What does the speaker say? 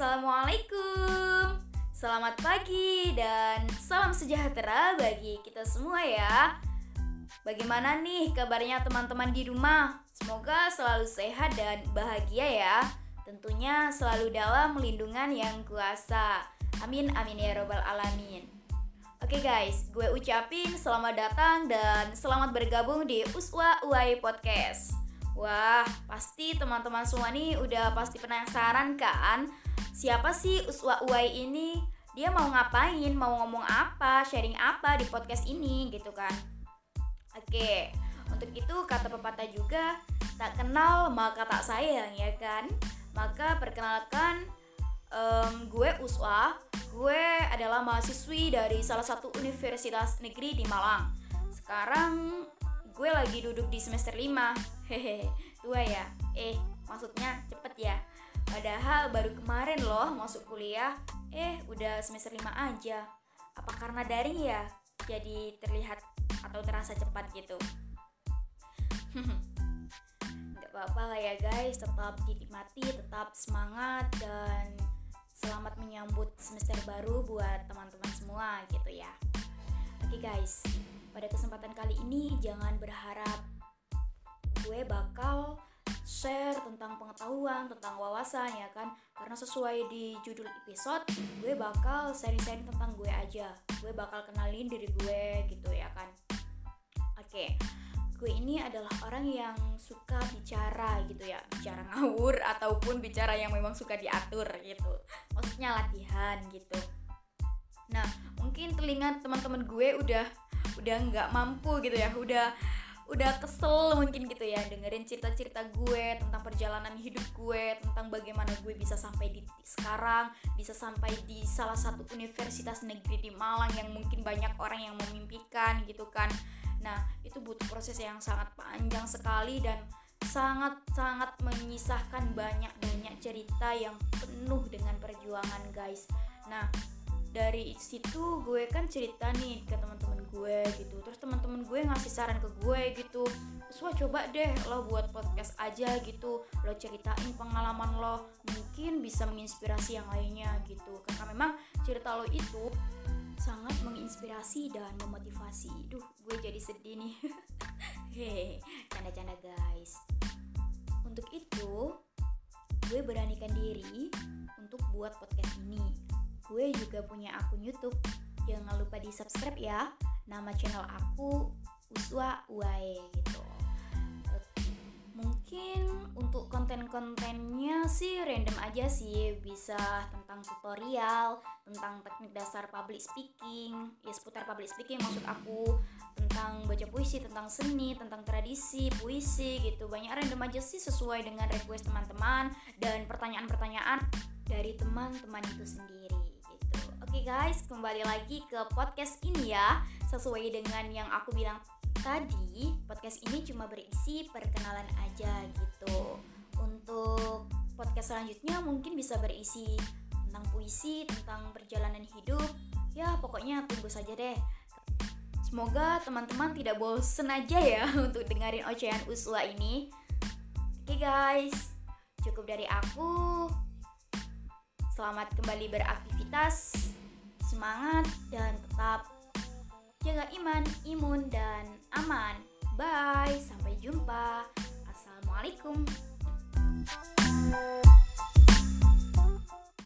Assalamualaikum. Selamat pagi dan salam sejahtera bagi kita semua ya. Bagaimana nih kabarnya teman-teman di rumah? Semoga selalu sehat dan bahagia ya. Tentunya selalu dalam lindungan yang kuasa. Amin amin ya robbal alamin. Oke guys, gue ucapin selamat datang dan selamat bergabung di Uswa Uai Podcast. Wah, pasti teman-teman semua nih udah pasti penasaran kan Siapa sih Uswa Uai ini? Dia mau ngapain, mau ngomong apa, sharing apa di podcast ini? Gitu kan. Oke, untuk itu kata pepatah juga Tak kenal maka tak sayang ya kan? Maka perkenalkan um, gue Uswa Gue adalah mahasiswi dari salah satu universitas negeri di Malang. Sekarang gue lagi duduk di semester 5 Hehehe, tua ya? Eh, maksudnya cepet ya Padahal baru kemarin loh masuk kuliah Eh, udah semester 5 aja. Apa karena daring ya? Jadi terlihat atau terasa cepat gitu. Gak apa-apa lah ya guys. Tetap dinikmati, tetap semangat Dan selamat menyambut semester baru buat teman-teman semua gitu ya. Oke guys, pada kesempatan kali ini jangan berharap gue bakal share tentang pengetahuan, tentang wawasan ya kan? Karena sesuai di judul episode, gue bakal sharing-sharing tentang gue aja. Gue bakal kenalin diri gue gitu ya kan? Oke, gue ini adalah orang yang suka bicara gitu ya. Bicara ngawur ataupun bicara yang memang suka diatur gitu. Maksudnya latihan gitu. Nah, mungkin telinga teman-teman gue udah udah nggak mampu gitu ya. Udah udah kesel mungkin gitu ya dengerin cerita-cerita gue tentang perjalanan hidup gue tentang bagaimana gue bisa sampai di sekarang bisa sampai di salah satu universitas negeri di Malang yang mungkin banyak orang yang memimpikan gitu kan. Nah itu butuh proses yang sangat panjang sekali dan sangat-sangat menyisakan banyak-banyak cerita yang penuh dengan perjuangan guys. Nah dari situ gue kan cerita nih ke teman-teman gue gitu. Terus teman-teman gue ngasih saran ke gue gitu. Terus coba deh lo buat podcast aja gitu. Lo ceritain pengalaman lo mungkin bisa menginspirasi yang lainnya gitu. Karena memang cerita lo itu sangat menginspirasi dan memotivasi. Duh gue jadi sedih nih. Hehe canda-canda guys. Untuk itu gue beranikan diri untuk buat podcast ini. Gue juga punya akun YouTube. Jangan lupa di subscribe ya. Nama channel aku Uswa Uae gitu. Mungkin untuk konten-kontennya sih random aja sih. Bisa tentang tutorial, tentang teknik dasar public speaking. Ya seputar public speaking maksud aku. Tentang baca puisi, tentang seni, tentang tradisi, puisi gitu. Banyak random aja sih sesuai dengan request teman-teman Dan pertanyaan-pertanyaan dari teman-teman itu sendiri Oke guys, kembali lagi ke podcast ini ya. Sesuai dengan yang aku bilang tadi, podcast ini cuma berisi perkenalan aja gitu. Untuk podcast selanjutnya mungkin bisa berisi tentang puisi, tentang perjalanan hidup. Ya, pokoknya tunggu saja deh. Semoga teman-teman tidak bosen aja ya untuk dengerin ocehan Uswa ini. Oke guys, cukup dari aku. Selamat kembali beraktivitas semangat dan tetap jaga iman, imun, dan aman. Bye, sampai jumpa. Assalamualaikum.